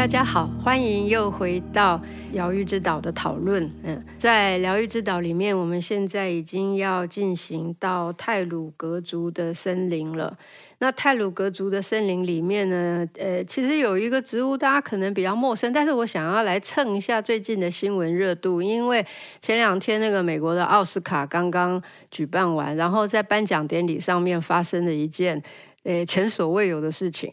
大家好，欢迎又回到疗愈之岛的讨论。嗯，在疗愈之岛里面，我们现在已经要进行到泰鲁格族的森林了。那泰鲁格族的森林里面呢，呃，其实有一个植物大家可能比较陌生，但是我想要来蹭一下最近的新闻热度，因为前两天那个美国的奥斯卡刚刚举办完，然后在颁奖典礼上面发生了一件呃前所未有的事情，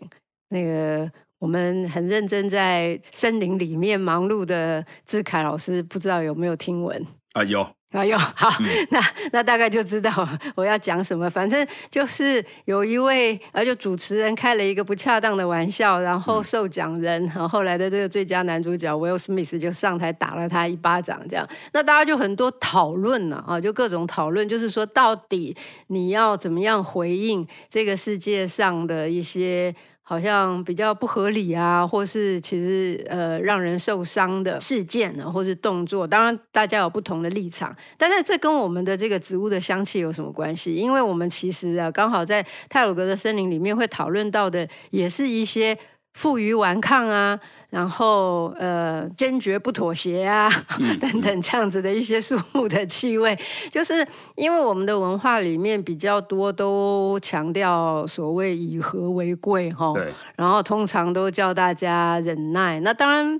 那个。我们很认真在森林里面忙碌的志凯老师，不知道有没有听闻？啊，有啊，有。好，嗯、那那大概就知道我要讲什么。反正就是有一位，而就主持人开了一个不恰当的玩笑，然后受奖人，然后、嗯、后来的这个最佳男主角 Will Smith 就上台打了他一巴掌，这样。那大家就很多讨论了啊，就各种讨论，就是说到底你要怎么样回应这个世界上的一些。好像比较不合理啊，或是其实呃让人受伤的事件呢，或是动作，当然大家有不同的立场，但是这跟我们的这个植物的香气有什么关系？因为我们其实啊，刚好在泰鲁格的森林里面会讨论到的，也是一些。负隅顽抗啊，然后呃坚决不妥协啊，嗯、等等这样子的一些树木的气味，就是因为我们的文化里面比较多都强调所谓以和为贵哈，对然后通常都叫大家忍耐。那当然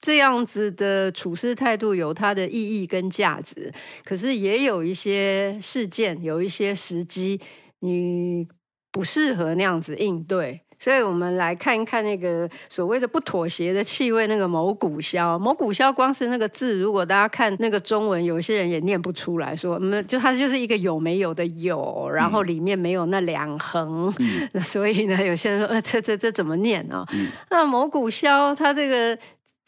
这样子的处事态度有它的意义跟价值，可是也有一些事件，有一些时机，你不适合那样子应对。所以我们来看一看那个所谓的不妥协的气味，那个毛骨硝。毛骨消光是那个字，如果大家看那个中文，有些人也念不出来说，嗯，就它就是一个有没有的有，然后里面没有那两横。嗯、所以呢，有些人说，呃，这这这怎么念啊？嗯、那毛骨消它这个。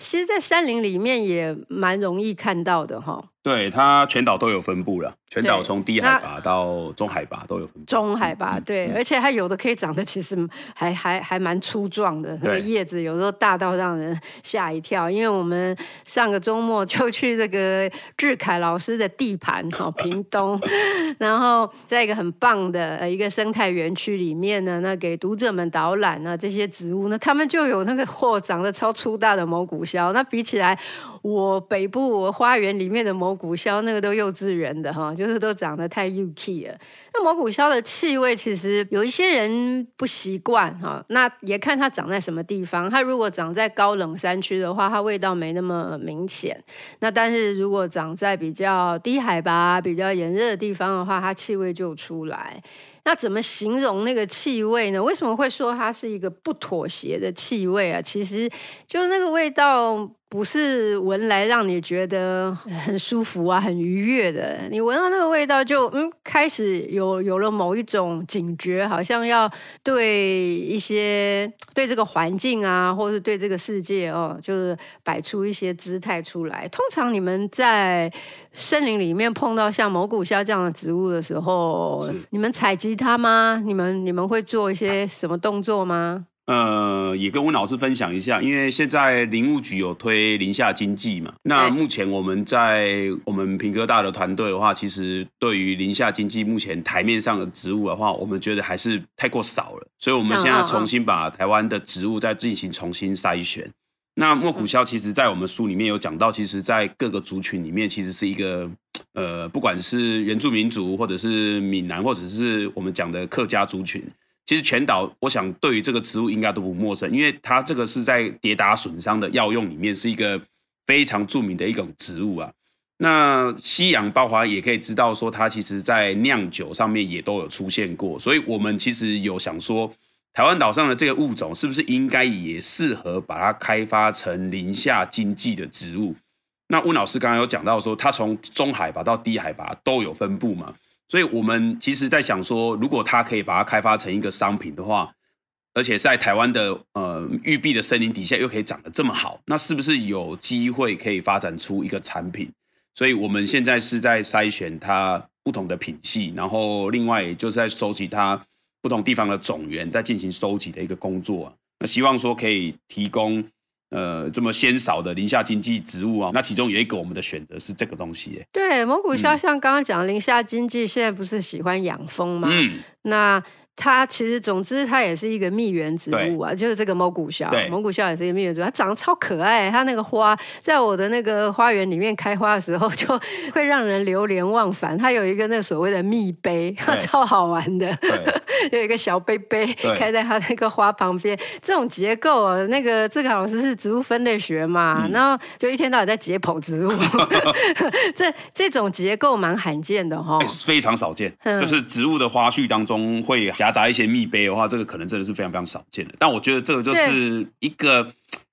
其实，在山林里面也蛮容易看到的哈。对，它全岛都有分布了，全岛从低海拔到中海拔都有分布。中海拔对，嗯、而且它有的可以长得其实还还还蛮粗壮的，那个叶子有时候大到让人吓一跳。因为我们上个周末就去这个志凯老师的地盘哈，屏东，然后在一个很棒的呃一个生态园区里面呢，那给读者们导览呢这些植物呢，他们就有那个嚯，长得超粗大的蘑菇肖，那比起来，我北部我花园里面的毛骨硝那个都幼稚园的哈，就是都长得太幼气了。那毛骨硝的气味其实有一些人不习惯哈，那也看它长在什么地方。它如果长在高冷山区的话，它味道没那么明显。那但是如果长在比较低海拔、比较炎热的地方的话，它气味就出来。那怎么形容那个气味呢？为什么会说它是一个不妥协的气味啊？其实就那个味道。不是闻来让你觉得很舒服啊，很愉悦的。你闻到那个味道就，就嗯，开始有有了某一种警觉，好像要对一些对这个环境啊，或是对这个世界哦，就是摆出一些姿态出来。通常你们在森林里面碰到像毛骨硝这样的植物的时候，你们采集它吗？你们你们会做一些什么动作吗？呃，也跟温老师分享一下，因为现在林务局有推林下经济嘛。那目前我们在我们屏科大的团队的话，其实对于林下经济目前台面上的植物的话，我们觉得还是太过少了。所以我们现在重新把台湾的植物再进行重新筛选。那莫苦肖其实在我们书里面有讲到，其实在各个族群里面，其实是一个呃，不管是原住民族，或者是闽南，或者是我们讲的客家族群。其实全岛，我想对于这个植物应该都不陌生，因为它这个是在跌打损伤的药用里面是一个非常著名的一种植物啊。那西洋包华也可以知道说，它其实在酿酒上面也都有出现过，所以我们其实有想说，台湾岛上的这个物种是不是应该也适合把它开发成林下经济的植物？那温老师刚刚有讲到说，它从中海拔到低海拔都有分布嘛。所以，我们其实，在想说，如果它可以把它开发成一个商品的话，而且在台湾的呃玉璧的森林底下又可以长得这么好，那是不是有机会可以发展出一个产品？所以，我们现在是在筛选它不同的品系，然后另外就是在收集它不同地方的种源，在进行收集的一个工作。那希望说可以提供。呃，这么鲜少的林下经济植物啊，那其中有一个我们的选择是这个东西耶。对，蒙古虾像刚刚讲的林下经济，现在不是喜欢养蜂吗？嗯，那它其实总之它也是一个蜜源植物啊，就是这个蒙古肖，蒙古肖也是一个蜜源植物，它长得超可爱，它那个花在我的那个花园里面开花的时候，就会让人流连忘返。它有一个那所谓的蜜杯，超好玩的，有一个小杯杯开在它那个花旁边。这种结构，那个志凯老师是植物分类学嘛，嗯、然后就一天到晚在解剖植物，这这种结构蛮罕见的哈、欸，非常少见，就是植物的花序当中会夹杂一些蜜杯的话，这个可能真的是非常非常少见的。但我觉得这个就是一个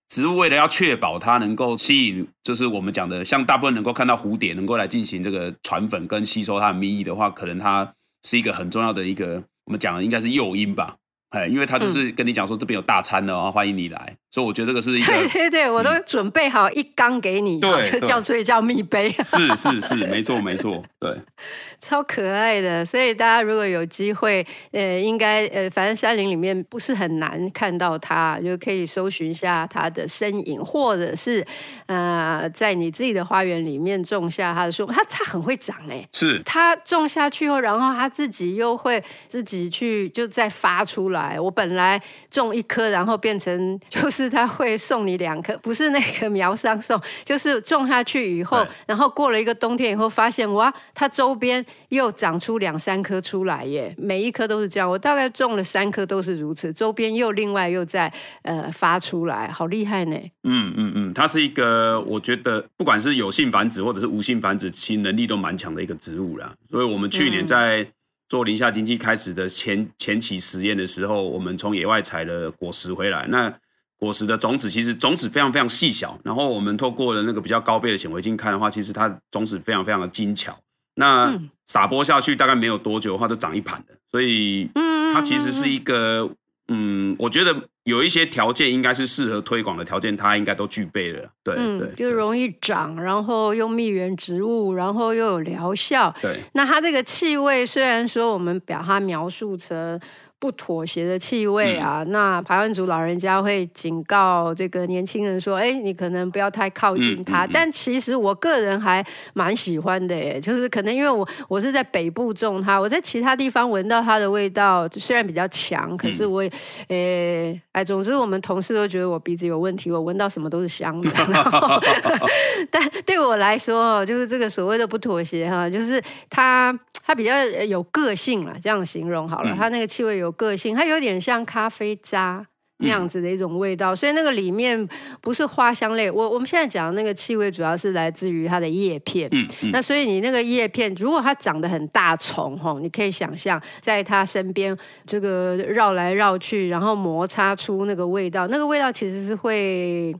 植物为了要确保它能够吸引，就是我们讲的，像大部分能够看到蝴蝶能够来进行这个传粉跟吸收它的蜜意的话，可能它是一个很重要的一个我们讲的应该是诱因吧。哎，因为他就是跟你讲说这边有大餐的哦，欢迎你来。所以我觉得这个是一个，对对对，我都准备好一缸给你，对，就叫所以叫蜜杯。是是是，没错没错，对，超可爱的。所以大家如果有机会，呃，应该呃，反正山林里面不是很难看到它，就可以搜寻一下它的身影，或者是呃，在你自己的花园里面种下它的树。它它很会长哎，是它种下去后，然后它自己又会自己去就再发出来。我本来种一棵，然后变成就是。他会送你两颗，不是那个 苗商送，就是种下去以后，然后过了一个冬天以后，发现哇，它周边又长出两三颗出来耶，每一颗都是这样。我大概种了三颗都是如此，周边又另外又在呃发出来，好厉害呢。嗯嗯嗯，它是一个我觉得不管是有性繁殖或者是无性繁殖，其实能力都蛮强的一个植物啦。所以我们去年在做林下经济开始的前前期实验的时候，我们从野外采了果实回来，那。果实的种子其实种子非常非常细小，然后我们透过了那个比较高倍的显微镜看的话，其实它种子非常非常的精巧。那撒播下去大概没有多久的话，都长一盘的，所以它其实是一个，嗯，我觉得有一些条件应该是适合推广的条件，它应该都具备了。对，嗯、对，就容易长，然后又蜜源植物，然后又有疗效。对，那它这个气味虽然说我们把它描述成。不妥协的气味啊，嗯、那排湾族老人家会警告这个年轻人说：“哎，你可能不要太靠近它。嗯”嗯嗯、但其实我个人还蛮喜欢的，耶，就是可能因为我我是在北部种它，我在其他地方闻到它的味道虽然比较强，可是我也，哎哎，总之我们同事都觉得我鼻子有问题，我闻到什么都是香的。但对我来说，就是这个所谓的不妥协哈，就是它。它比较有个性了，这样形容好了。它那个气味有个性，它有点像咖啡渣那样子的一种味道，嗯、所以那个里面不是花香类。我我们现在讲的那个气味，主要是来自于它的叶片。嗯嗯、那所以你那个叶片，如果它长得很大丛吼，你可以想象在它身边这个绕来绕去，然后摩擦出那个味道，那个味道其实是会。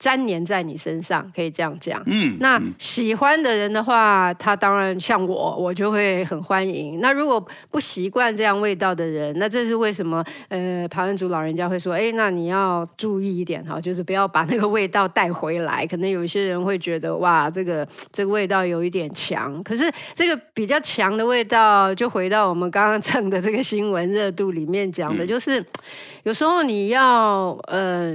粘黏在你身上，可以这样讲。嗯，那喜欢的人的话，他当然像我，我就会很欢迎。那如果不习惯这样味道的人，那这是为什么？呃，排湾族老人家会说，哎，那你要注意一点哈，就是不要把那个味道带回来。可能有一些人会觉得，哇，这个这个味道有一点强。可是这个比较强的味道，就回到我们刚刚 蹭的这个新闻热度里面讲的，嗯、就是有时候你要，呃。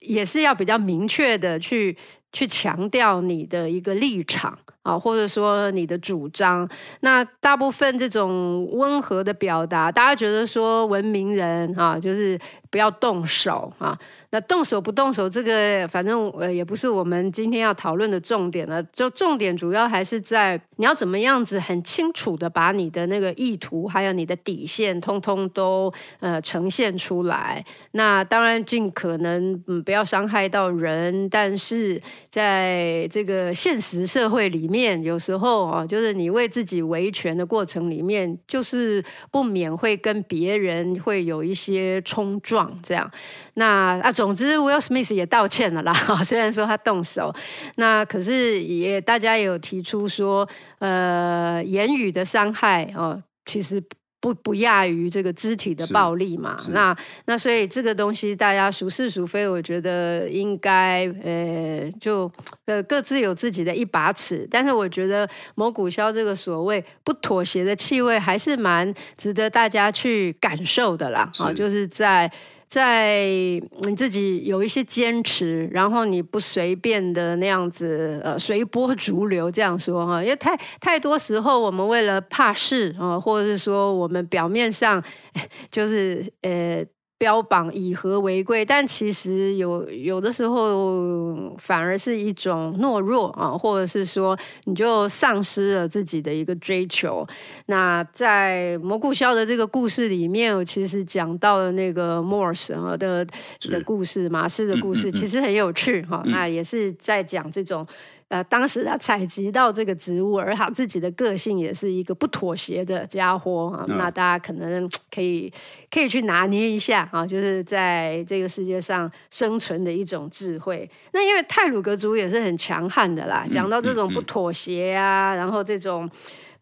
也是要比较明确的去去强调你的一个立场啊，或者说你的主张。那大部分这种温和的表达，大家觉得说文明人啊，就是不要动手啊。那动手不动手，这个反正呃也不是我们今天要讨论的重点了。就重点主要还是在你要怎么样子很清楚的把你的那个意图，还有你的底线，通通都呃呈现出来。那当然尽可能嗯不要伤害到人，但是在这个现实社会里面，有时候啊，就是你为自己维权的过程里面，就是不免会跟别人会有一些冲撞这样。那啊。总之，Will Smith 也道歉了啦。虽然说他动手，那可是也大家也有提出说，呃，言语的伤害哦，其实不不亚于这个肢体的暴力嘛。那那所以这个东西大家孰是孰非，我觉得应该呃就呃各自有自己的一把尺。但是我觉得蒙古肖这个所谓不妥协的气味，还是蛮值得大家去感受的啦。啊，就是在。在你自己有一些坚持，然后你不随便的那样子呃随波逐流这样说哈，因为太太多时候我们为了怕事啊，或者是说我们表面上 就是呃。标榜以和为贵，但其实有有的时候反而是一种懦弱啊，或者是说你就丧失了自己的一个追求。那在蘑菇肖的这个故事里面，我其实讲到了那个 Morse 啊的的故事，马氏的故事，其实很有趣哈。那也是在讲这种。呃，当时他采集到这个植物，而他自己的个性也是一个不妥协的家伙啊。那大家可能可以可以去拿捏一下啊，就是在这个世界上生存的一种智慧。那因为泰鲁格族也是很强悍的啦，讲到这种不妥协啊，然后这种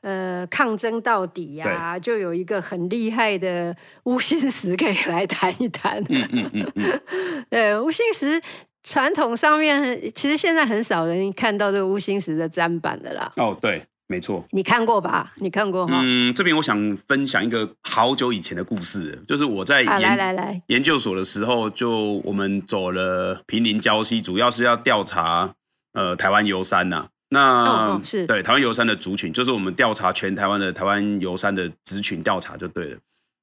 呃抗争到底呀，就有一个很厉害的乌心石可以来谈一谈。嗯嗯嗯嗯，对，乌心石。传统上面其实现在很少人看到这个乌心石的砧板的啦。哦，对，没错。你看过吧？你看过哈？嗯，这边我想分享一个好久以前的故事，就是我在研、啊、来来来研究所的时候，就我们走了平林礁溪，主要是要调查呃台湾游山呐、啊。那、哦、是对台湾游山的族群，就是我们调查全台湾的台湾游山的族群调查就对了。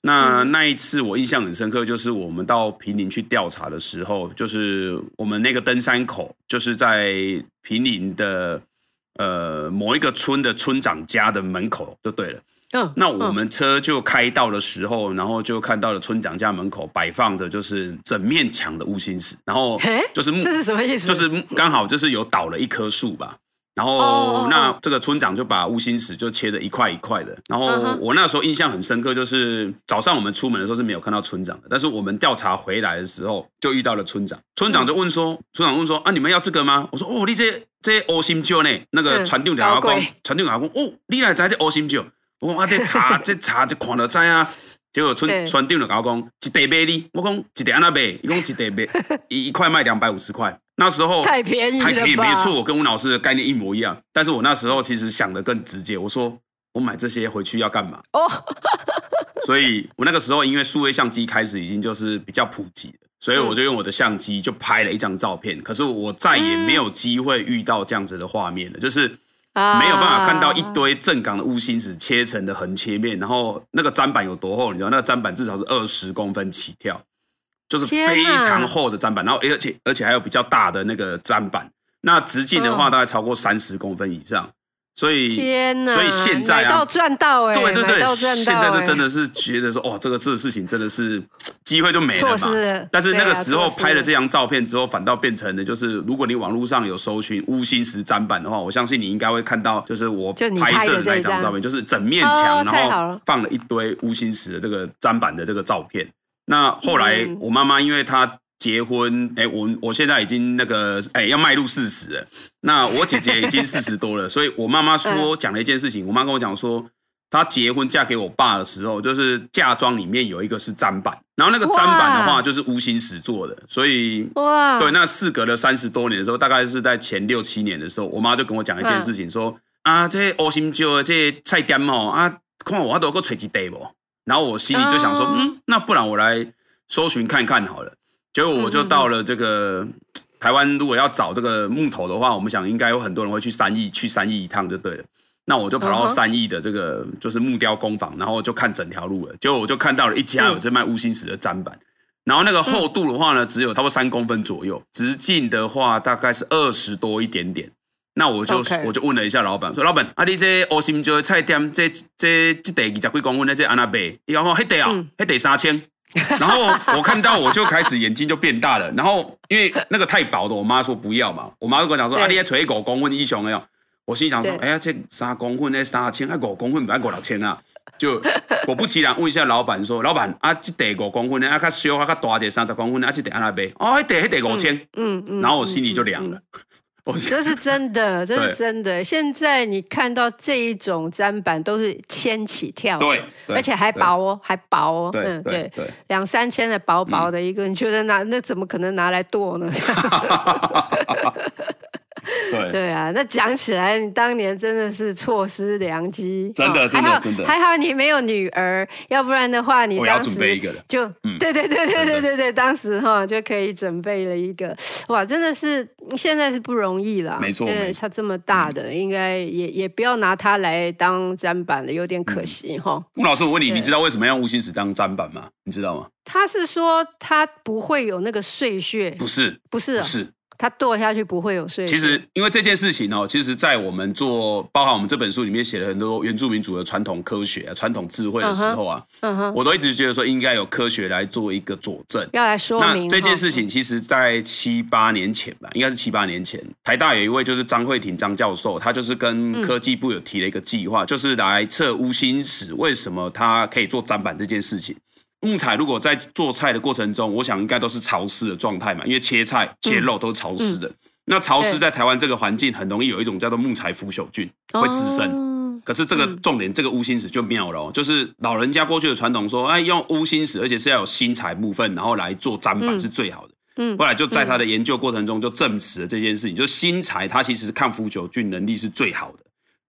那那一次我印象很深刻，就是我们到平林去调查的时候，就是我们那个登山口，就是在平林的呃某一个村的村长家的门口就对了。嗯，那我们车就开到的时候，然后就看到了村长家门口摆放着就是整面墙的乌心石，然后就是木，这是什么意思？就是刚好就是有倒了一棵树吧。然后，那这个村长就把乌心石就切着一块一块的。然后我那时候印象很深刻，就是早上我们出门的时候是没有看到村长的，但是我们调查回来的时候就遇到了村长。村长就问说：“村长问说啊，你们要这个吗？”我说：“哦，你这这乌心石呢？那个传令的阿公，传令阿公，哦，你来摘这乌心石？我啊这茶 这茶就看得摘啊。结果村传令的阿公一袋卖你，我讲一袋安那卖，一共一袋卖一一块卖两百五十块。”那时候太便宜了，太便宜，没错，我跟吴老师的概念一模一样。但是我那时候其实想的更直接，我说我买这些回去要干嘛？哦，所以我那个时候因为数位相机开始已经就是比较普及了，所以我就用我的相机就拍了一张照片。可是我再也没有机会遇到这样子的画面了，就是没有办法看到一堆正港的乌心石切成的横切面，然后那个砧板有多厚？你知道那个砧板至少是二十公分起跳。就是非常厚的砧板，然后而且而且还有比较大的那个砧板，那直径的话大概超过三十公分以上，所以所以现在啊，到赚到哎，对对对，现在就真的是觉得说，哦，这个这个事情真的是机会就没了嘛。但是那个时候拍了这张照片之后，反倒变成了就是，如果你网络上有搜寻乌心石砧板的话，我相信你应该会看到，就是我拍摄的那一张照片，就是整面墙，然后放了一堆乌心石的这个砧板的这个照片。那后来，我妈妈因为她结婚，哎、欸，我我现在已经那个，哎、欸，要迈入四十了。那我姐姐已经四十多了，所以我妈妈说讲了一件事情。我妈跟我讲说，她结婚嫁给我爸的时候，就是嫁妆里面有一个是砧板，然后那个砧板的话就是乌心石做的，所以哇，对，那事隔了三十多年的时候，大概是在前六七年的时候，我妈就跟我讲一件事情，说啊，这乌心石的这菜店哦，啊，看我都够找一袋不？然后我心里就想说，嗯，那不然我来搜寻看看好了。结果我就到了这个台湾，如果要找这个木头的话，我们想应该有很多人会去三义，去三义一趟就对了。那我就跑到三义的这个就是木雕工坊，然后就看整条路了。结果我就看到了一家有在卖乌心石的砧板，然后那个厚度的话呢，只有差不多三公分左右，直径的话大概是二十多一点点。那我就.我就问了一下老板，说老板，啊，你这乌心石的菜店，这这这地二十几公分的这安那卖？然后那地啊，那地三千。然后我看到我就开始眼睛就变大了。然后因为那个太薄的，我妈说不要嘛。我妈就跟我讲说，啊，你要锤五公分以上的哟。我心想说，哎呀，这三公分那三千，啊五公分不要五六千啊。就果不其然，问一下老板说，老板啊，这地五公分的啊，较小啊，较大点三十公分的啊，这地安那卖？哦，那地那地五千。嗯嗯。然后我心里就凉了。这是真的，这是真的。现在你看到这一种砧板都是千起跳，对，而且还薄哦，还薄哦，嗯，对，两三千的薄薄的一个，嗯、你觉得拿那怎么可能拿来剁呢？对对啊，那讲起来，你当年真的是错失良机，真的，真的，真的，还好你没有女儿，要不然的话，你当时就，对对对对对对对，当时哈就可以准备了一个，哇，真的是现在是不容易了，没错，他这么大的，应该也也不要拿它来当砧板了，有点可惜哈。吴老师，我问你，你知道为什么要用乌心石当砧板吗？你知道吗？他是说他不会有那个碎屑，不是，不是，不是。它剁下去不会有碎。其实，因为这件事情哦，其实，在我们做，包含我们这本书里面写了很多原住民族的传统科学、啊、传统智慧的时候啊，我都一直觉得说，应该有科学来做一个佐证，要来说明。那这件事情，其实，在七八年前吧，应该是七八年前，台大有一位就是张慧婷张教授，他就是跟科技部有提了一个计划，就是来测乌心石为什么它可以做砧板这件事情。木材如果在做菜的过程中，我想应该都是潮湿的状态嘛，因为切菜切肉都是潮湿的。嗯嗯、那潮湿在台湾这个环境很容易有一种叫做木材腐朽菌会滋生。哦、可是这个重点，嗯、这个乌心石就妙了哦，就是老人家过去的传统说，哎，用乌心石，而且是要有新材部分，然后来做砧板是最好的。嗯，后来就在他的研究过程中就证实了这件事情，就是新材它其实是抗腐朽菌能力是最好的，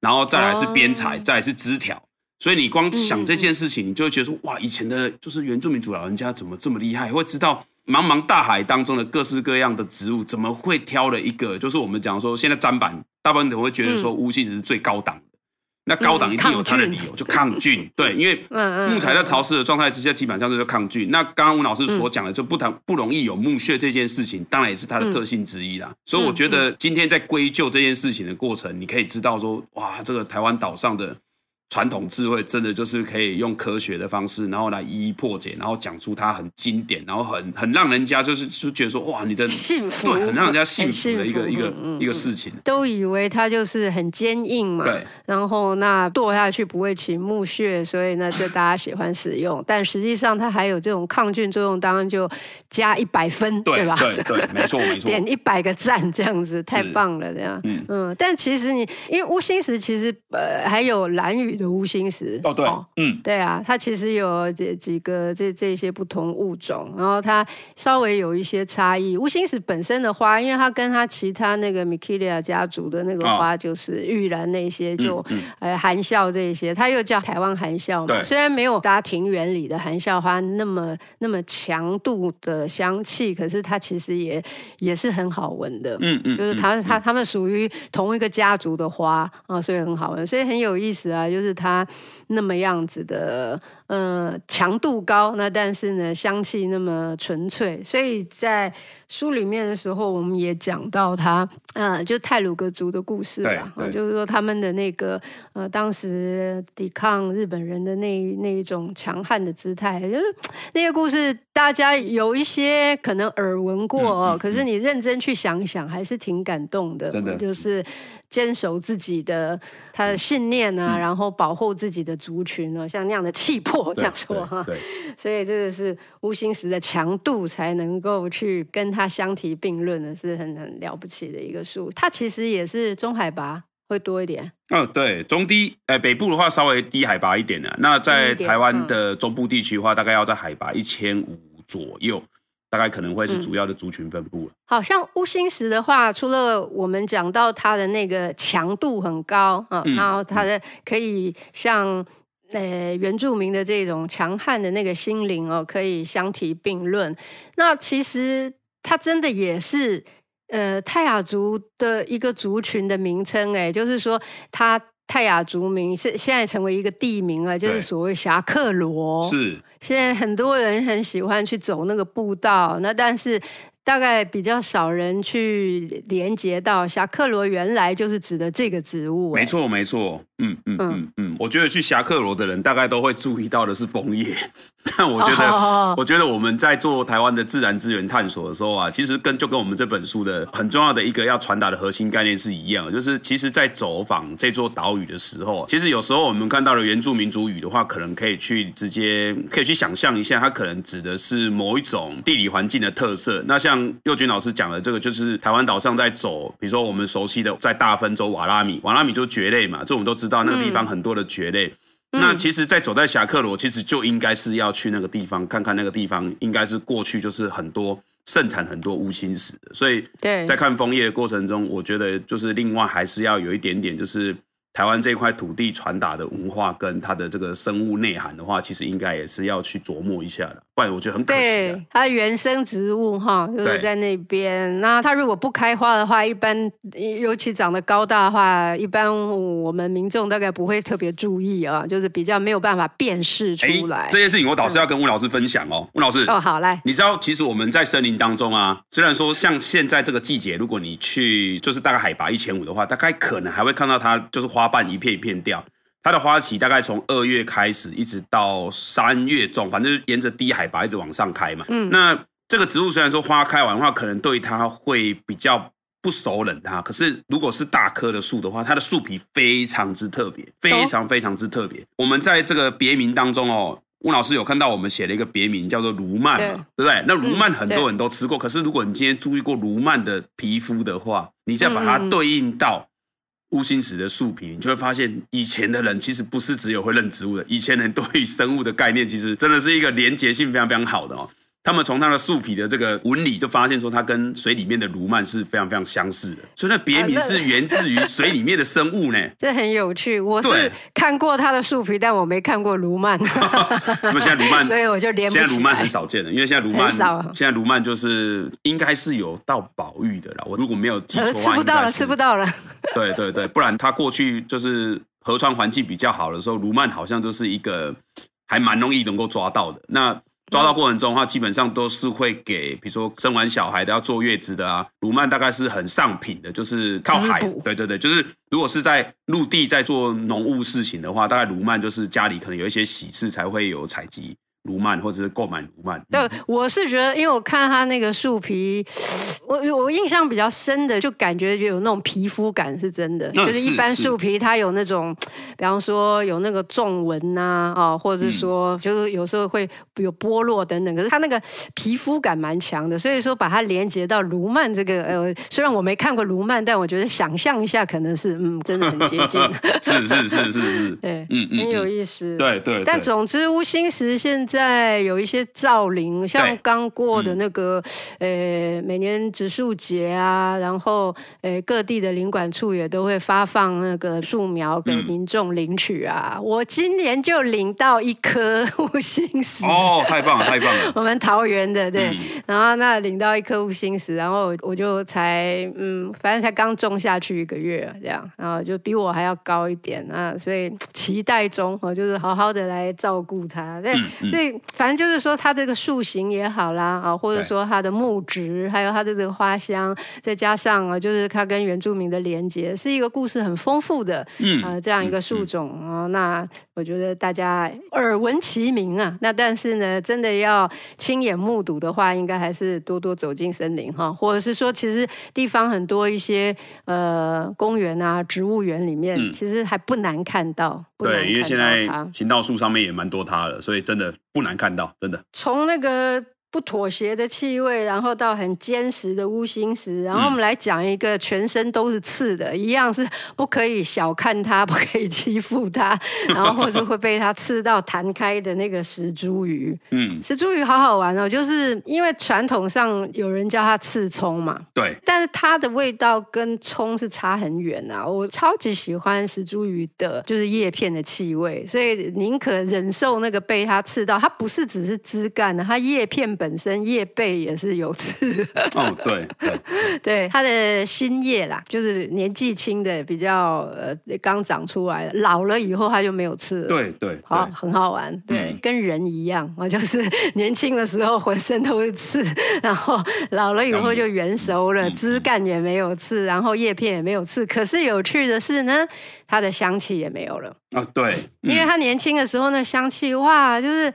然后再来是边材，哦、再来是枝条。所以你光想这件事情，你就会觉得说，哇，以前的就是原住民族老人家怎么这么厉害，会知道茫茫大海当中的各式各样的植物，怎么会挑了一个？就是我们讲说，现在砧板大部分人会觉得说乌心石是最高档的，那高档一定有它的理由，就抗菌。对，因为木材在潮湿的状态之下，基本上就是抗菌。那刚刚吴老师所讲的，就不谈不容易有木屑这件事情，当然也是它的特性之一啦。所以我觉得今天在归咎这件事情的过程，你可以知道说，哇，这个台湾岛上的。传统智慧真的就是可以用科学的方式，然后来一一破解，然后讲出它很经典，然后很很让人家就是就觉得说哇，你的幸福，对，很让人家幸福的一个一个一个事情。都以为它就是很坚硬嘛，对，然后那剁下去不会起木屑，所以呢就大家喜欢使用。但实际上它还有这种抗菌作用，当然就加一百分，对吧？对对，没错 没错，点一百个赞这样子，太棒了这样。嗯嗯，但其实你因为乌心石其实呃还有兰屿的。无心石哦，对，嗯，对啊，它其实有这几个这这些不同物种，然后它稍微有一些差异。无心石本身的花，因为它跟它其他那个 Michelia 家族的那个花，就是玉兰那些，就呃含笑这些，它又叫台湾含笑嘛。虽然没有大家庭园里的含笑花那么那么强度的香气，可是它其实也也是很好闻的。嗯嗯，就是它它它们属于同一个家族的花啊，所以很好闻，所以很有意思啊，就是。是他那么样子的，呃，强度高，那但是呢，香气那么纯粹，所以在书里面的时候，我们也讲到它，呃，就泰鲁格族的故事吧，啊就是说他们的那个，呃，当时抵抗日本人的那那一种强悍的姿态，就是那个故事，大家有一些可能耳闻过哦，嗯嗯嗯、可是你认真去想想，还是挺感动的，真的。就是坚守自己的他的信念啊，嗯、然后保护自己的族群啊，像那样的气魄，这样说哈，所以这个是乌心石的强度才能够去跟它相提并论的，是很很了不起的一个树。它其实也是中海拔会多一点。嗯、哦，对，中低，呃，北部的话稍微低海拔一点的。那在台湾的中部地区的话，大概要在海拔一千五左右。大概可能会是主要的族群分布了。嗯、好像乌心石的话，除了我们讲到它的那个强度很高啊，嗯、然后它的可以像呃原住民的这种强悍的那个心灵哦，可以相提并论。那其实它真的也是呃泰雅族的一个族群的名称哎，就是说它。泰雅族名是现在成为一个地名啊，就是所谓霞客罗。是，现在很多人很喜欢去走那个步道，那但是。大概比较少人去连接到侠客罗，原来就是指的这个植物。没错，没错，嗯嗯嗯。嗯，我觉得去侠客罗的人大概都会注意到的是枫叶，但我觉得，我觉得我们在做台湾的自然资源探索的时候啊，其实跟就跟我们这本书的很重要的一个要传达的核心概念是一样的，就是其实，在走访这座岛屿的时候，其实有时候我们看到了原住民族语的话，可能可以去直接可以去想象一下，它可能指的是某一种地理环境的特色。那像像佑君老师讲的这个，就是台湾岛上在走，比如说我们熟悉的在大分州瓦拉米，瓦拉米就是蕨类嘛，这我们都知道，那个地方很多的蕨类。嗯、那其实，在走在侠客罗，其实就应该是要去那个地方看看，那个地方应该是过去就是很多盛产很多乌心石的，所以在看枫叶的过程中，我觉得就是另外还是要有一点点就是。台湾这块土地传达的文化跟它的这个生物内涵的话，其实应该也是要去琢磨一下的，不然我觉得很可惜。对，它原生植物哈，就是在那边。那它如果不开花的话，一般尤其长得高大的话，一般我们民众大概不会特别注意啊，就是比较没有办法辨识出来。这件事情我导师要跟吴老师分享哦，吴、嗯、老师哦，好来，你知道其实我们在森林当中啊，虽然说像现在这个季节，如果你去就是大概海拔一千五的话，大概可能还会看到它就是花。花瓣一片一片掉，它的花期大概从二月开始，一直到三月中，反正沿着低海拔一直往上开嘛。嗯，那这个植物虽然说花开完的话，可能对它会比较不熟冷它，可是如果是大棵的树的话，它的树皮非常之特别，非常非常之特别。我们在这个别名当中哦，温老师有看到我们写了一个别名叫做卢曼嘛，对，对不对？那卢曼很多人都吃过，可是如果你今天注意过卢曼的皮肤的话，你再把它对应到。乌心石的树皮，你就会发现，以前的人其实不是只有会认植物的，以前人对于生物的概念，其实真的是一个连结性非常非常好的哦。他们从它的树皮的这个纹理就发现说，它跟水里面的鲈鳗是非常非常相似的，所以那别名是源自于水里面的生物呢。这很有趣，我是看过它的树皮，但我没看过鲈鳗。那么现在鲈鳗，所以我就连。现在鲈鳗很少见了，因为现在鲈鳗现在鲈鳗就是应该是有到保育的了。我如果没有记错，吃不到了，吃不到了。对对对，不然它过去就是河川环境比较好的时候，鲈鳗好像就是一个还蛮容易能够抓到的。那抓到过程中的话，基本上都是会给，比如说生完小孩的要坐月子的啊，卢曼大概是很上品的，就是靠海，对对对，就是如果是在陆地在做农务事情的话，大概卢曼就是家里可能有一些喜事才会有采集。卢曼或者是购买卢曼，对，我是觉得，因为我看他那个树皮，我我印象比较深的，就感觉就有那种皮肤感是真的，就是一般树皮它有那种，比方说有那个纵纹呐，啊，或者是说就是有时候会有剥落等等，可是它那个皮肤感蛮强的，所以说把它连接到卢曼这个，呃，虽然我没看过卢曼，但我觉得想象一下可能是，嗯，真的很接近，是是是是是，对，嗯嗯，很有意思，对对，但总之乌心石现在。在有一些造林，像刚过的那个，呃、每年植树节啊，然后，呃、欸，各地的林管处也都会发放那个树苗给民众领取啊。嗯、我今年就领到一颗乌心石。哦，太棒了，太棒了！我们桃园的对，嗯、然后那领到一颗乌心石，然后我就才嗯，反正才刚种下去一个月这样，然后就比我还要高一点啊，所以期待中，我就是好好的来照顾它。对，所以。反正就是说，它这个树形也好啦，啊，或者说它的木质，还有它的这个花香，再加上啊，就是它跟原住民的连接，是一个故事很丰富的，嗯，啊，这样一个树种啊。那我觉得大家耳闻其名啊，那但是呢，真的要亲眼目睹的话，应该还是多多走进森林哈，或者是说，其实地方很多一些呃公园啊、植物园里面，其实还不难看到。对，因为现在行道树上面也蛮多它的，所以真的不难看到，真的。从那个。不妥协的气味，然后到很坚实的乌心石，然后我们来讲一个全身都是刺的，一样是不可以小看它，不可以欺负它，然后或是会被它刺到弹开的那个石茱萸。嗯，石茱萸好好玩哦，就是因为传统上有人叫它刺葱嘛，对，但是它的味道跟葱是差很远啊。我超级喜欢石茱萸的，就是叶片的气味，所以宁可忍受那个被它刺到，它不是只是枝干的，它叶片本。本身叶背也是有刺哦，对对对，它的新叶啦，就是年纪轻的比较呃刚长出来的，老了以后它就没有刺了。对对，好很好玩，对，嗯、跟人一样啊，就是年轻的时候浑身都是刺，然后老了以后就圆熟了，枝干也没有刺，然后叶片也没有刺。可是有趣的是呢，它的香气也没有了啊，对，嗯、因为它年轻的时候那香气哇，就是。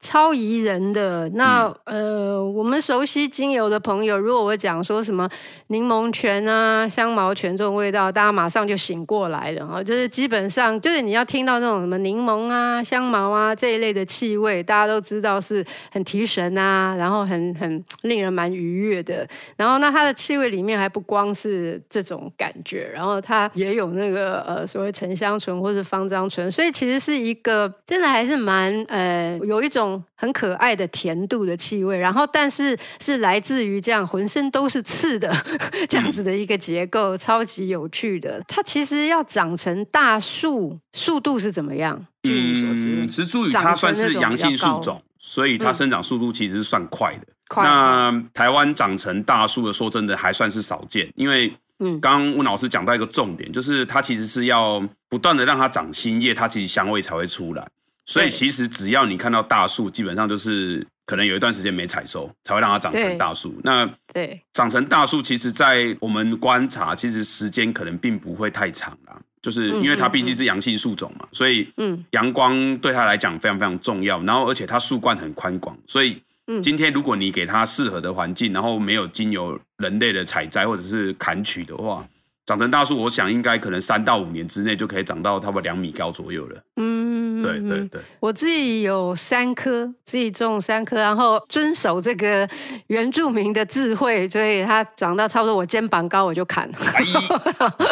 超宜人的那、嗯、呃，我们熟悉精油的朋友，如果我讲说什么柠檬泉啊、香茅泉这种味道，大家马上就醒过来了啊！就是基本上就是你要听到那种什么柠檬啊、香茅啊这一类的气味，大家都知道是很提神啊，然后很很令人蛮愉悦的。然后那它的气味里面还不光是这种感觉，然后它也有那个呃所谓沉香醇或是芳樟醇，所以其实是一个真的还是蛮呃有一种。种很可爱的甜度的气味，然后但是是来自于这样浑身都是刺的 这样子的一个结构，超级有趣的。它其实要长成大树，速度是怎么样？据你所知，嗯，石茱萸它算是阳性树种，所以它生长速度其实是算快的。嗯、那台湾长成大树的，说真的还算是少见，因为。嗯，刚刚温老师讲到一个重点，就是它其实是要不断的让它长新叶，它其实香味才会出来。所以其实只要你看到大树，基本上就是可能有一段时间没采收，才会让它长成大树。那对，长成大树，其实在我们观察，其实时间可能并不会太长啦，就是因为它毕竟是阳性树种嘛，所以嗯，阳光对它来讲非常非常重要。然后而且它树冠很宽广，所以。今天如果你给它适合的环境，然后没有经由人类的采摘或者是砍取的话，长成大树，我想应该可能三到五年之内就可以长到差不多两米高左右了。嗯，对对对。我自己有三棵，自己种三棵，然后遵守这个原住民的智慧，所以它长到差不多我肩膀高，我就砍。哎，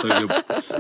所以就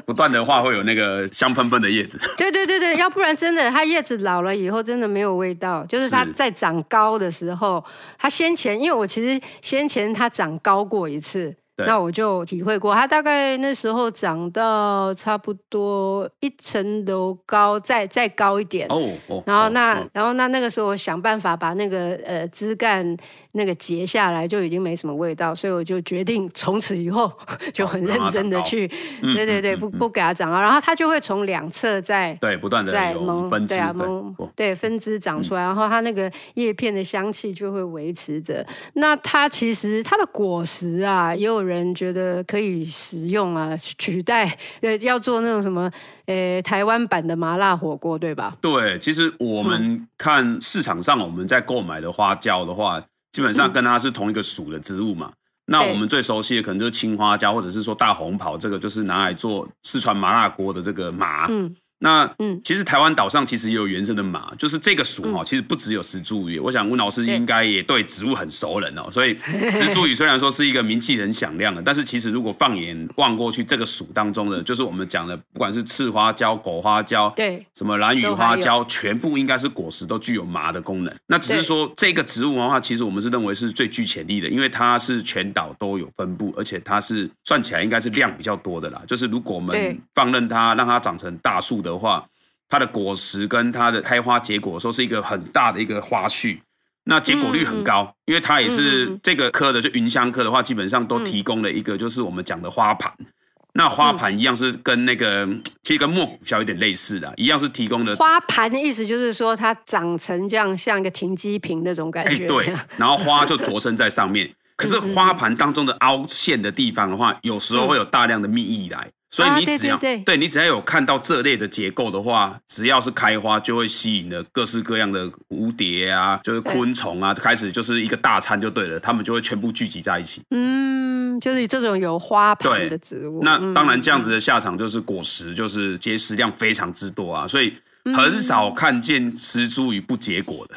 不断的话会有那个香喷喷的叶子。对对对对，要不然真的它叶子老了以后真的没有味道。就是它在长高的时候，它先前因为我其实先前它长高过一次。那我就体会过，它大概那时候长到差不多一层楼高，再再高一点。哦哦。然后那，然后那那个时候我想办法把那个呃枝干。那个结下来就已经没什么味道，所以我就决定从此以后就很认真的去，对对对，不不给它长啊，然后它就会从两侧在对不断的在萌，对啊萌，对分支长出来，然后它那个叶片的香气就会维持着。那它其实它的果实啊，也有人觉得可以食用啊，取代呃要做那种什么呃台湾版的麻辣火锅，对吧？对，其实我们看市场上我们在购买的花椒的话。基本上跟它是同一个属的植物嘛，那我们最熟悉的可能就是青花椒，或者是说大红袍，这个就是拿来做四川麻辣锅的这个麻。嗯那嗯，其实台湾岛上其实也有原生的麻，就是这个属哈，其实不只有石柱鱼。我想温老师应该也对植物很熟人哦，所以石柱鱼虽然说是一个名气很响亮的，但是其实如果放眼望过去，这个属当中的就是我们讲的，不管是赤花椒、狗花椒，对，什么蓝雨花椒，全部应该是果实都具有麻的功能。那只是说这个植物的话，其实我们是认为是最具潜力的，因为它是全岛都有分布，而且它是算起来应该是量比较多的啦。就是如果我们放任它，让它长成大树的话。它的果实跟它的开花结果说是一个很大的一个花序，那结果率很高，嗯、因为它也是这个科的，就芸香科的话，基本上都提供了一个就是我们讲的花盘。那花盘一样是跟那个其实跟莫古香有点类似的，一样是提供的。花盘的意思就是说它长成这样像一个停机坪那种感觉。哎，对，然后花就着生在上面。可是花盘当中的凹陷的地方的话，有时候会有大量的蜜意来。所以你只要、啊、对，你只要有看到这类的结构的话，只要是开花，就会吸引了各式各样的蝴蝶啊，就是昆虫啊，开始就是一个大餐就对了，它们就会全部聚集在一起。嗯，就是这种有花盆的植物。那当然，这样子的下场就是果实就是结实量非常之多啊，所以很少看见食茱萸不结果的，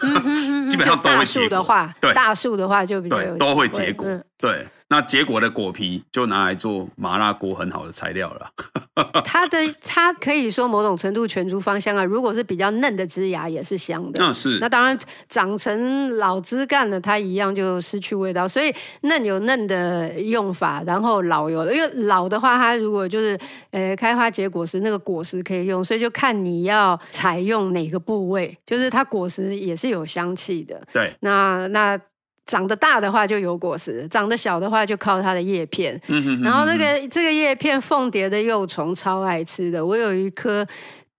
嗯、基本上都会结果。大树的话，对，大树的话就比较有都会结果，嗯、对。那结果的果皮就拿来做麻辣锅很好的材料了。它的它可以说某种程度全株芳香啊。如果是比较嫩的枝芽也是香的。那是。那当然长成老枝干了，它一样就失去味道。所以嫩有嫩的用法，然后老有，因为老的话，它如果就是呃开花结果实，那个果实可以用，所以就看你要采用哪个部位，就是它果实也是有香气的。对。那那。长得大的话就有果实，长得小的话就靠它的叶片。嗯哼嗯哼。然后那个这个叶片，凤蝶的幼虫超爱吃的。我有一颗。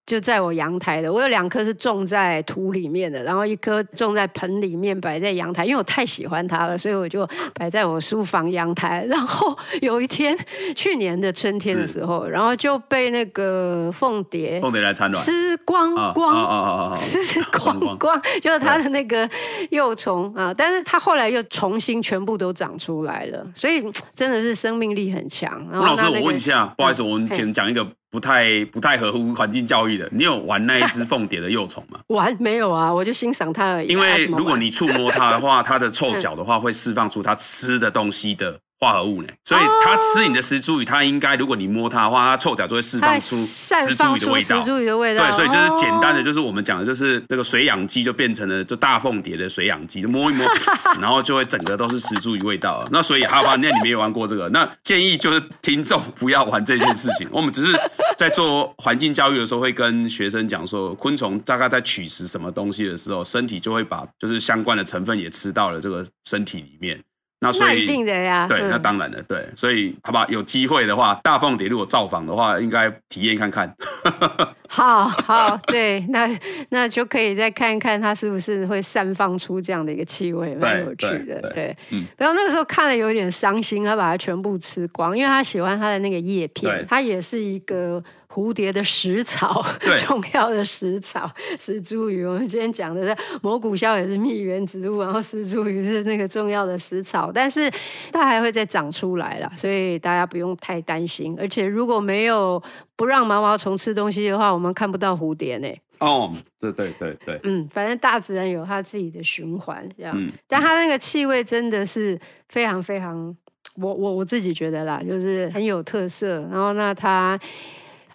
就在我阳台的，我有两颗是种在土里面的，然后一颗种在盆里面摆在阳台，因为我太喜欢它了，所以我就摆在我书房阳台。然后有一天，去年的春天的时候，然后就被那个凤 蝶凤蝶来产卵，吃光光，吃光光，就是它的那个幼虫啊。但是它后来又重新全部都长出来了，所以真的是生命力很强。吴老师，我问一下，不好意思，我们先讲一个。不太不太合乎环境教育的，你有玩那一只凤蝶的幼虫吗？玩没有啊，我就欣赏它而已。因为 如果你触摸它的话，它的臭脚的话会释放出它吃的东西的化合物呢，所以它吃你的石茱萸，它应该如果你摸它的话，它臭脚就会释放出石茱萸的味道。石茱萸的味道，对，所以就是简单的，就是我们讲的，就是那个水养鸡就变成了就大凤蝶的水养鸡，就摸一摸，然后就会整个都是石茱萸味道。那所以好吧，那你没有玩过这个，那建议就是听众不要玩这件事情。我们只是在做环境教育的时候，会跟学生讲说，昆虫大概在取食什么东西的时候，身体就会把就是相关的成分也吃到了这个身体里面。那所以，那一定的呀，对，那当然了，对，所以好吧，有机会的话，大凤蝶如果造访的话，应该体验看看。好好，对，那那就可以再看一看它是不是会散放出这样的一个气味，蛮有趣的，对。对嗯，然后那个时候看了有点伤心，他把它全部吃光，因为他喜欢它的那个叶片，它也是一个。蝴蝶的食草，重要的食草，石茱萸。我们今天讲的是蘑菇肖也是蜜源植物，然后石茱萸是那个重要的食草，但是它还会再长出来了，所以大家不用太担心。而且如果没有不让毛毛虫吃东西的话，我们看不到蝴蝶呢。哦，对对对对，嗯，反正大自然有它自己的循环，这样。嗯，但它那个气味真的是非常非常，我我我自己觉得啦，就是很有特色。然后那它。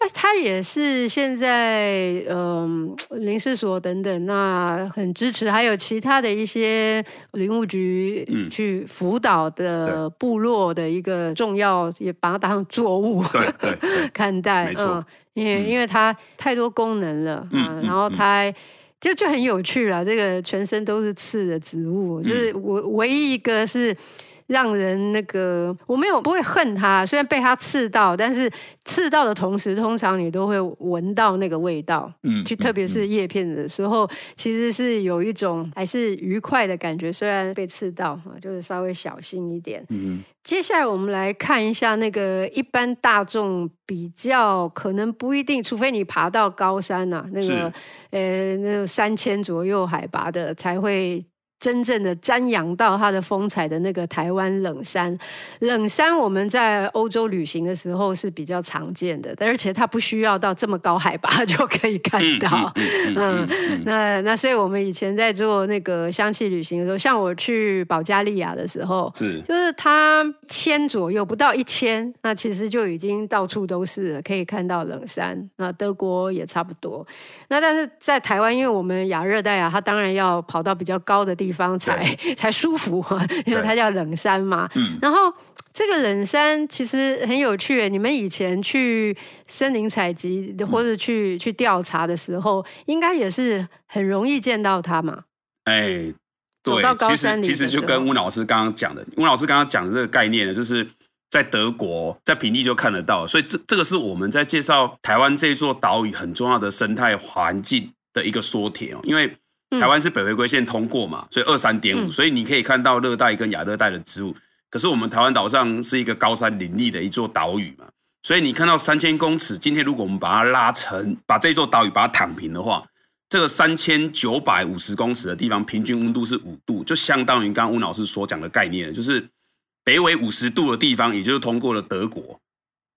那他也是现在，嗯，林试所等等，那很支持，还有其他的一些林务局去辅导的部落的一个重要，也把它当成作物 看待，嗯，因为因为它太多功能了，嗯，然后它就就很有趣了，这个全身都是刺的植物，就是我唯一一个是。让人那个我没有不会恨它，虽然被它刺到，但是刺到的同时，通常你都会闻到那个味道。嗯，就特别是叶片的时候，嗯、其实是有一种还是愉快的感觉。虽然被刺到啊，就是稍微小心一点。嗯，接下来我们来看一下那个一般大众比较可能不一定，除非你爬到高山呐、啊，那个呃那个三千左右海拔的才会。真正的瞻仰到它的风采的那个台湾冷杉，冷杉我们在欧洲旅行的时候是比较常见的，而且它不需要到这么高海拔就可以看到。嗯，那那所以我们以前在做那个香气旅行的时候，像我去保加利亚的时候，是就是它千左右不到一千，那其实就已经到处都是了可以看到冷杉。那德国也差不多。那但是在台湾，因为我们亚热带啊，它当然要跑到比较高的地方。地方才 才舒服，因为它叫冷山嘛。嗯、然后这个冷山其实很有趣。你们以前去森林采集或者去、嗯、去调查的时候，应该也是很容易见到它嘛？哎，对，走到高山里其实，其实就跟温老师刚刚讲的，温老师刚刚讲的这个概念呢，就是在德国在平地就看得到。所以这这个是我们在介绍台湾这座岛屿很重要的生态环境的一个缩帖哦，因为。台湾是北回归线通过嘛，所以二三点五，所以你可以看到热带跟亚热带的植物。可是我们台湾岛上是一个高山林立的一座岛屿嘛，所以你看到三千公尺，今天如果我们把它拉成，把这座岛屿把它躺平的话，这个三千九百五十公尺的地方平均温度是五度，就相当于刚刚温老师所讲的概念，就是北纬五十度的地方，也就是通过了德国。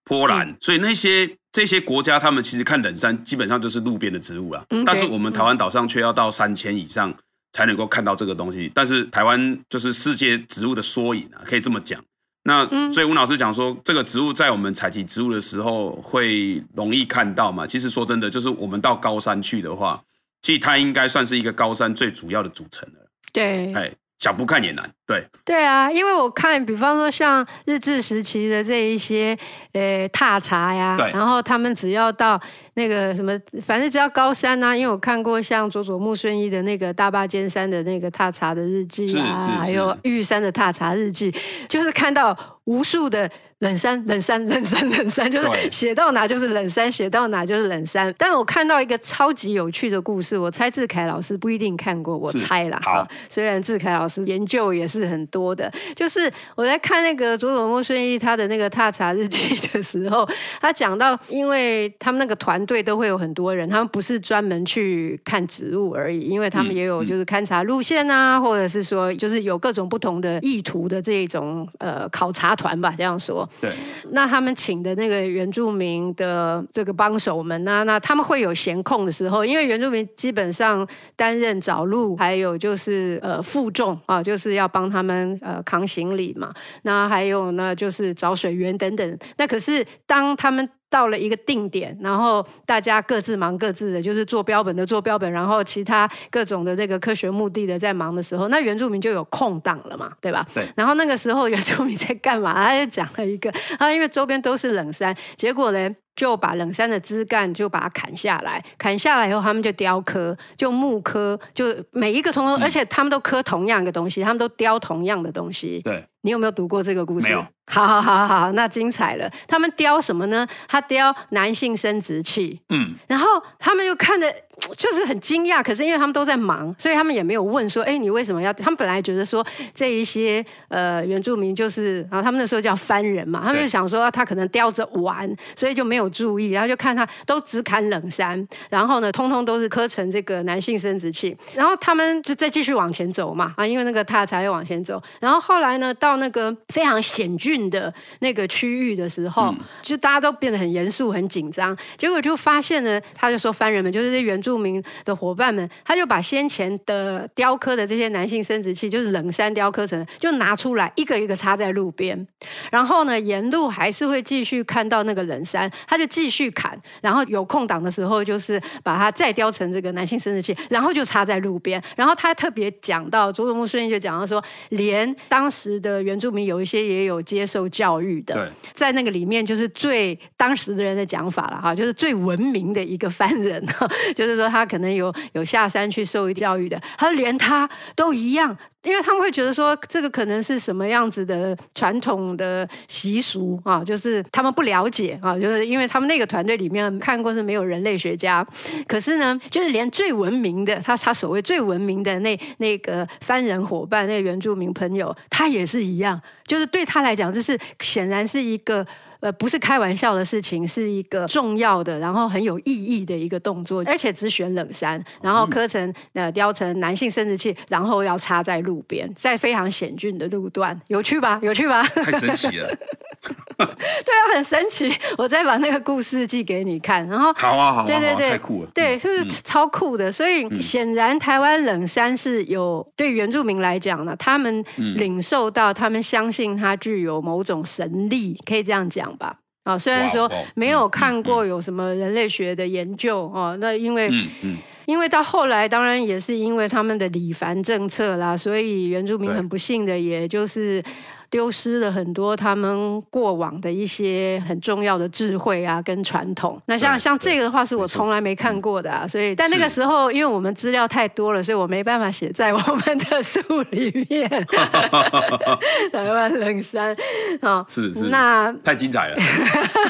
波兰，嗯、所以那些这些国家，他们其实看冷杉基本上就是路边的植物了。嗯、但是我们台湾岛上却要到三千以上才能够看到这个东西。但是台湾就是世界植物的缩影啊，可以这么讲。那所以吴老师讲说，这个植物在我们采集植物的时候会容易看到嘛？其实说真的，就是我们到高山去的话，其实它应该算是一个高山最主要的组成了。对，哎。想不看也难，对对啊，因为我看，比方说像日治时期的这一些呃踏茶呀，对然后他们只要到那个什么，反正只要高山啊，因为我看过像佐佐木顺一的那个大坝尖山的那个踏茶的日记啊，还有玉山的踏茶日记，就是看到无数的。冷山，冷山，冷山，冷山，就是写到哪就是冷山，写到哪就是冷山。但是我看到一个超级有趣的故事，我猜志凯老师不一定看过，我猜啦。好，虽然志凯老师研究也是很多的，就是我在看那个佐佐木顺一他的那个踏查日记的时候，他讲到，因为他们那个团队都会有很多人，他们不是专门去看植物而已，因为他们也有就是勘察路线啊，或者是说就是有各种不同的意图的这一种呃考察团吧，这样说。对，那他们请的那个原住民的这个帮手们呢？那他们会有闲空的时候，因为原住民基本上担任找路，还有就是呃负重啊，就是要帮帮他们呃扛行李嘛。那还有呢，就是找水源等等。那可是当他们到了一个定点，然后大家各自忙各自的，就是做标本的做标本，然后其他各种的这个科学目的的在忙的时候，那原住民就有空档了嘛，对吧？对。然后那个时候原住民在干嘛？他就讲了一个，他因为周边都是冷山，结果呢就把冷杉的枝干就把它砍下来，砍下来以后他们就雕刻，就木刻，就每一个通通，嗯、而且他们都刻同样一个东西，他们都雕同样的东西。对。你有没有读过这个故事？没有。好好好好，那精彩了。他们雕什么呢？他雕男性生殖器。嗯，然后他们就看着就是很惊讶，可是因为他们都在忙，所以他们也没有问说：“哎，你为什么要？”他们本来觉得说这一些呃原住民就是，然后他们那时候叫番人嘛，他们就想说他可能雕着玩，所以就没有注意，然后就看他都只砍冷杉，然后呢，通通都是刻成这个男性生殖器，然后他们就再继续往前走嘛啊，因为那个他才会往前走，然后后来呢，到那个非常险峻。的那个区域的时候，嗯、就大家都变得很严肃、很紧张。结果就发现呢，他就说番人们，就是这些原住民的伙伴们，他就把先前的雕刻的这些男性生殖器，就是冷杉雕刻成，就拿出来一个一个插在路边。然后呢，沿路还是会继续看到那个冷杉，他就继续砍。然后有空档的时候，就是把它再雕成这个男性生殖器，然后就插在路边。然后他特别讲到，佐佐木顺一就讲到说，连当时的原住民有一些也有接受教育的，在那个里面就是最当时的人的讲法了哈，就是最文明的一个番人，就是说他可能有有下山去受教育的，他连他都一样。因为他们会觉得说，这个可能是什么样子的传统的习俗啊，就是他们不了解啊，就是因为他们那个团队里面看过是没有人类学家，可是呢，就是连最文明的他他所谓最文明的那那个番人伙伴，那个原住民朋友，他也是一样，就是对他来讲，这是显然是一个。呃，不是开玩笑的事情，是一个重要的，然后很有意义的一个动作，而且只选冷杉，然后刻成呃雕成男性生殖器，然后要插在路边，在非常险峻的路段，有趣吧？有趣吧？太神奇了。对啊，很神奇。我再把那个故事寄给你看，然后好啊，好啊，对对对，太酷了，对，是不是超酷的？所以显然台湾冷杉是有对原住民来讲呢，他们领受到，他们相信它具有某种神力，可以这样讲吧？啊，虽然说没有看过有什么人类学的研究哦，那因为因为到后来，当然也是因为他们的李凡政策啦，所以原住民很不幸的，也就是。丢失了很多他们过往的一些很重要的智慧啊，跟传统。那像像这个的话，是我从来没看过的啊。所以，但那个时候，因为我们资料太多了，所以我没办法写在我们的书里面。台湾冷山啊，是是，那太精彩了。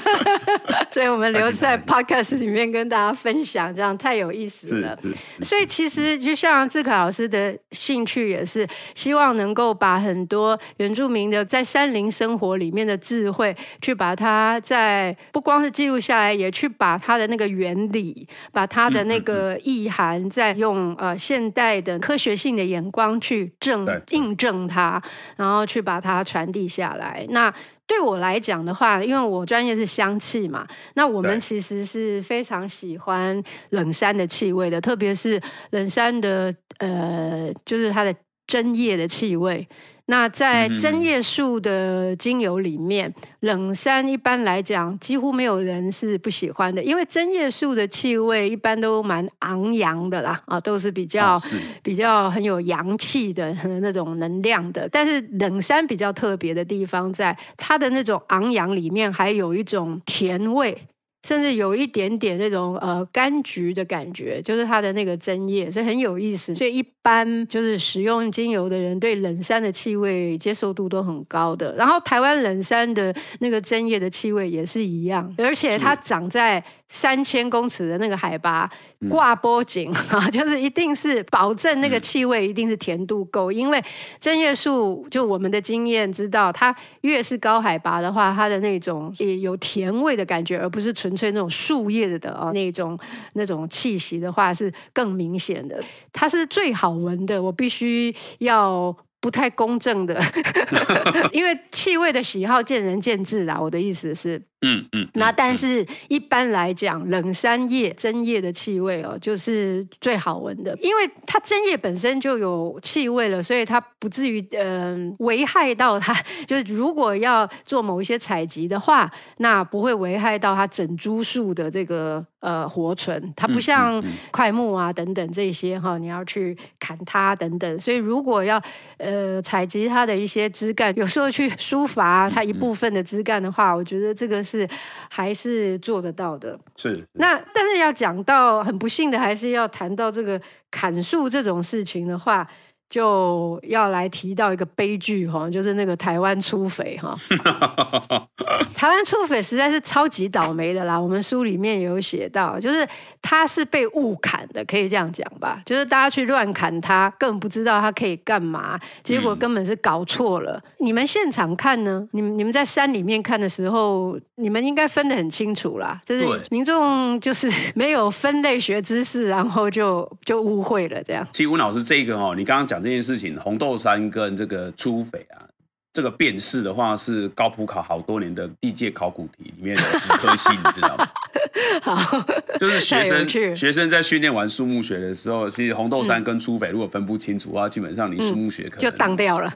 所以我们留在 podcast 里面跟大家分享，这样太有意思了。所以其实就像志凯老师的兴趣也是，希望能够把很多原住民。在山林生活里面的智慧，去把它在不光是记录下来，也去把它的那个原理，把它的那个意涵，再用呃现代的科学性的眼光去证印证它，然后去把它传递下来。那对我来讲的话，因为我专业是香气嘛，那我们其实是非常喜欢冷杉的气味的，特别是冷杉的呃，就是它的针叶的气味。那在针叶树的精油里面，嗯、冷杉一般来讲几乎没有人是不喜欢的，因为针叶树的气味一般都蛮昂扬的啦，啊，都是比较、哦、比较很有阳气的那种能量的。但是冷杉比较特别的地方，在它的那种昂扬里面，还有一种甜味。甚至有一点点那种呃柑橘的感觉，就是它的那个针叶，所以很有意思。所以一般就是使用精油的人对冷杉的气味接受度都很高的。然后台湾冷杉的那个针叶的气味也是一样，而且它长在三千公尺的那个海拔。挂波景啊，就是一定是保证那个气味一定是甜度够，因为针叶树就我们的经验知道，它越是高海拔的话，它的那种也有甜味的感觉，而不是纯粹那种树叶的啊那种那种气息的话是更明显的。它是最好闻的，我必须要不太公正的，因为气味的喜好见仁见智啦。我的意思是。嗯嗯。那但是一般来讲，冷杉叶、针叶的气味哦，就是最好闻的，因为它针叶本身就有气味了，所以它不至于嗯、呃、危害到它。就是如果要做某一些采集的话，那不会危害到它整株树的这个呃活存。它不像块木啊等等这些哈，你要去砍它等等。所以如果要呃采集它的一些枝干，有时候去疏伐它一部分的枝干的话，我觉得这个是还是做得到的。是，是。那但是要讲到很不幸的，还是要谈到这个砍树这种事情的话。就要来提到一个悲剧哈，就是那个台湾粗匪哈。台湾粗匪实在是超级倒霉的啦。我们书里面有写到，就是他是被误砍的，可以这样讲吧？就是大家去乱砍他，根本不知道他可以干嘛，结果根本是搞错了。嗯、你们现场看呢？你们你们在山里面看的时候，你们应该分得很清楚啦。就是民众就是没有分类学知识，然后就就误会了这样。其实温老师这个哦，你刚刚讲。这件事情，红豆杉跟这个粗匪啊，这个辨识的话是高普考好多年的地界考古题里面的一颗系，你知道吗？好，就是学生学生在训练完树木学的时候，其实红豆杉跟粗匪如果分不清楚的话，基本上你树木学可能就当掉了。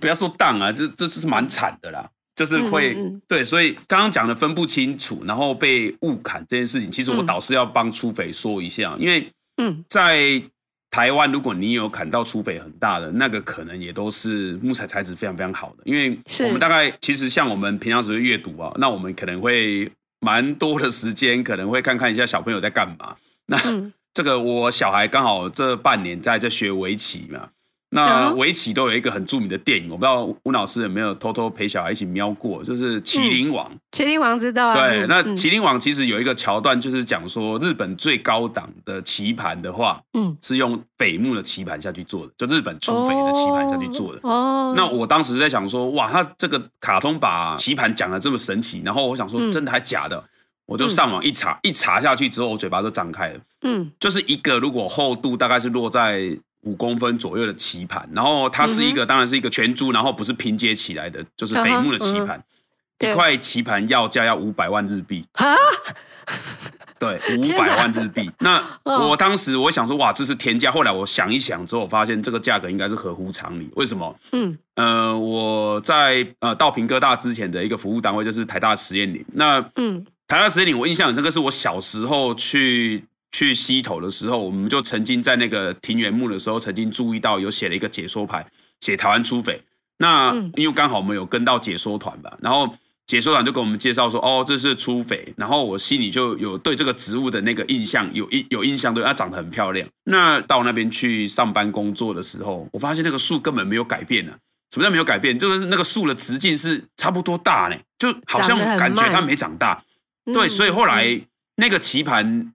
不要说当啊，这这是蛮惨的啦，就是会对。所以刚刚讲的分不清楚，然后被误砍这件事情，其实我导师要帮粗匪说一下，因为嗯，在。台湾，如果你有砍到粗匪很大的，那个可能也都是木材材质非常非常好的，因为我们大概其实像我们平常时候阅读啊，那我们可能会蛮多的时间，可能会看看一下小朋友在干嘛。那这个我小孩刚好这半年在这学围棋嘛。那围棋都有一个很著名的电影，我不知道吴老师有没有偷偷陪小孩一起瞄过，就是《麒麟王》。麒麟王知道啊。对，那《麒麟王》其实有一个桥段，就是讲说日本最高档的棋盘的话，嗯，是用北木的棋盘下去做的，就日本出匪的棋盘下去做的。哦。那我当时在想说，哇，他这个卡通把棋盘讲的这么神奇，然后我想说，真的还假的？我就上网一查，一查下去之后，我嘴巴都张开了。嗯，就是一个如果厚度大概是落在。五公分左右的棋盘，然后它是一个，嗯、当然是一个全株，然后不是拼接起来的，就是北木的棋盘。嗯、一块棋盘要价要五百万日币。啊 对，五百万日币。那 我当时我想说，哇，这是天价。后来我想一想之后，我发现这个价格应该是合乎常理。为什么？嗯，呃，我在呃到平哥大之前的一个服务单位就是台大实验林。那嗯，台大实验林我印象很深刻，是我小时候去。去溪头的时候，我们就曾经在那个庭园木的时候，曾经注意到有写了一个解说牌，写台湾粗匪。那因为刚好我们有跟到解说团吧，然后解说团就跟我们介绍说，哦，这是粗匪。然后我心里就有对这个植物的那个印象有印有印象，对它长得很漂亮。那到那边去上班工作的时候，我发现那个树根本没有改变呢。什么叫没有改变？就是那个树的直径是差不多大呢，就好像感觉它没长大。对，所以后来那个棋盘。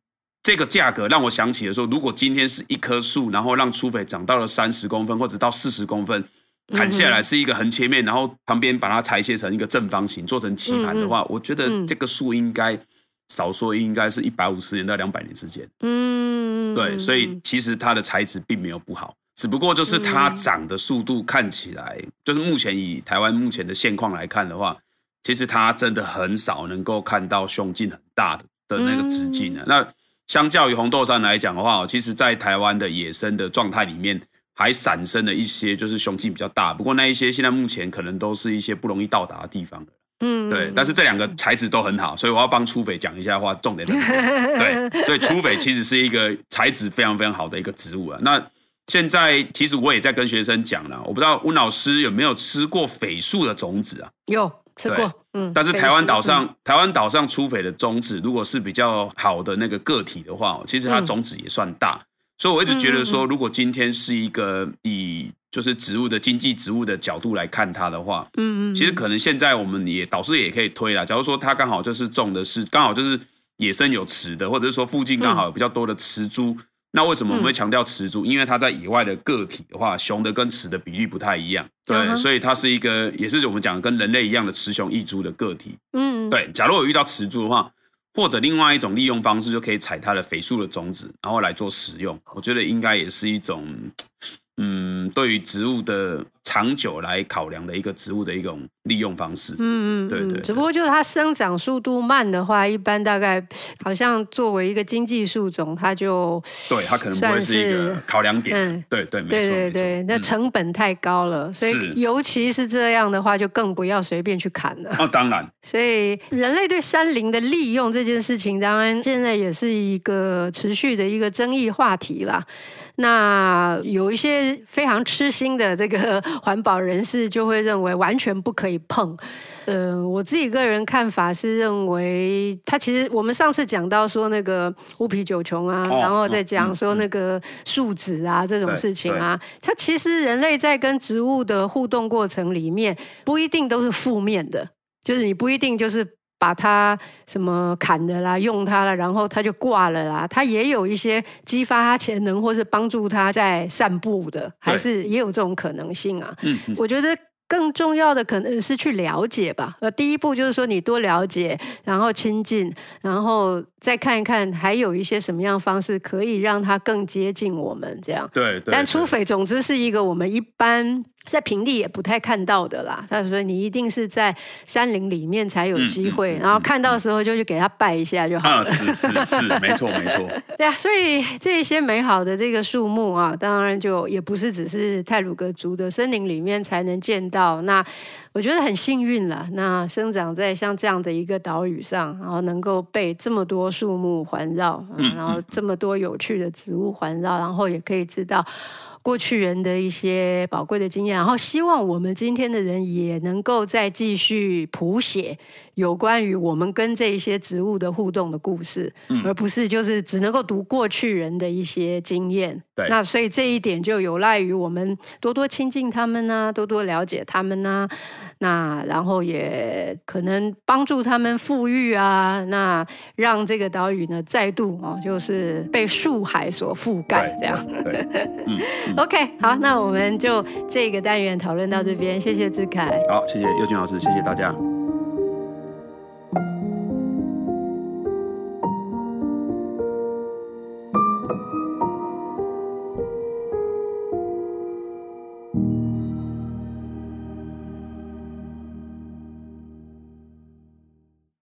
这个价格让我想起了说，如果今天是一棵树，然后让粗匪长到了三十公分或者到四十公分，砍下来是一个横切面，然后旁边把它裁切成一个正方形，做成棋盘的话，我觉得这个树应该少说应该是一百五十年到两百年之间。嗯，对，所以其实它的材质并没有不好，只不过就是它长的速度看起来，就是目前以台湾目前的现况来看的话，其实它真的很少能够看到胸径很大的的那个直径的那。相较于红豆杉来讲的话，其实，在台湾的野生的状态里面，还闪生了一些就是雄径比较大。不过那一些现在目前可能都是一些不容易到达的地方。嗯，对。但是这两个材质都很好，所以我要帮粗匪讲一下的话，重点在哪？对，所以粗匪其实是一个材质非常非常好的一个植物啊。那现在其实我也在跟学生讲了，我不知道温老师有没有吃过榧树的种子啊？有。吃过，嗯，但是台湾岛上，台湾岛上出匪的种子，如果是比较好的那个个体的话，其实它种子也算大，所以我一直觉得说，如果今天是一个以就是植物的经济植物的角度来看它的话，嗯嗯，其实可能现在我们也导师也可以推啦，假如说它刚好就是种的是刚好就是野生有雌的，或者是说附近刚好有比较多的雌株。那为什么我们会强调雌株？因为它在野外的个体的话，雄的跟雌的比例不太一样，对，所以它是一个，也是我们讲的跟人类一样的雌雄异株的个体。嗯，对。假如有遇到雌株的话，或者另外一种利用方式，就可以采它的肥树的种子，然后来做食用。我觉得应该也是一种，嗯，对于植物的长久来考量的一个植物的一种利用方式。嗯嗯，对，对对。只不过就是它生长速度慢的话，一般大概好像作为一个经济树种，它就对它可能不会是一个考量点。嗯，对对，没错对对对，那成本太高了，嗯、所以尤其是这样的话，就更不要随便去砍了。哦，当然。所以人类对山林的利用这件事情，当然现在也是一个持续的一个争议话题啦。那有一些非常痴心的这个环保人士就会认为完全不可以碰。呃，我自己个人看法是认为，他其实我们上次讲到说那个乌皮九穷啊，哦、然后再讲说那个树脂啊、嗯、这种事情啊，它其实人类在跟植物的互动过程里面不一定都是负面的，就是你不一定就是。把它什么砍了啦，用它了，然后它就挂了啦。它也有一些激发它潜能，或是帮助它在散步的，还是也有这种可能性啊。嗯，我觉得更重要的可能是去了解吧。呃，第一步就是说你多了解，然后亲近，然后再看一看还有一些什么样的方式可以让它更接近我们这样。对，但除非总之是一个我们一般。在平地也不太看到的啦，他说你一定是在山林里面才有机会，嗯嗯嗯、然后看到的时候就去给他拜一下就好了。啊、是是是，没错没错。对啊，所以这些美好的这个树木啊，当然就也不是只是泰鲁格族的森林里面才能见到。那我觉得很幸运了，那生长在像这样的一个岛屿上，然后能够被这么多树木环绕，然后这么多有趣的植物环绕，然后也可以知道。过去人的一些宝贵的经验，然后希望我们今天的人也能够再继续谱写有关于我们跟这一些植物的互动的故事，嗯、而不是就是只能够读过去人的一些经验。对，那所以这一点就有赖于我们多多亲近他们呢、啊，多多了解他们呢、啊。那然后也可能帮助他们富裕啊，那让这个岛屿呢再度哦，就是被树海所覆盖，这样。对，对嗯嗯、OK，好，那我们就这个单元讨论到这边，谢谢志凯。好，谢谢佑君老师，谢谢大家。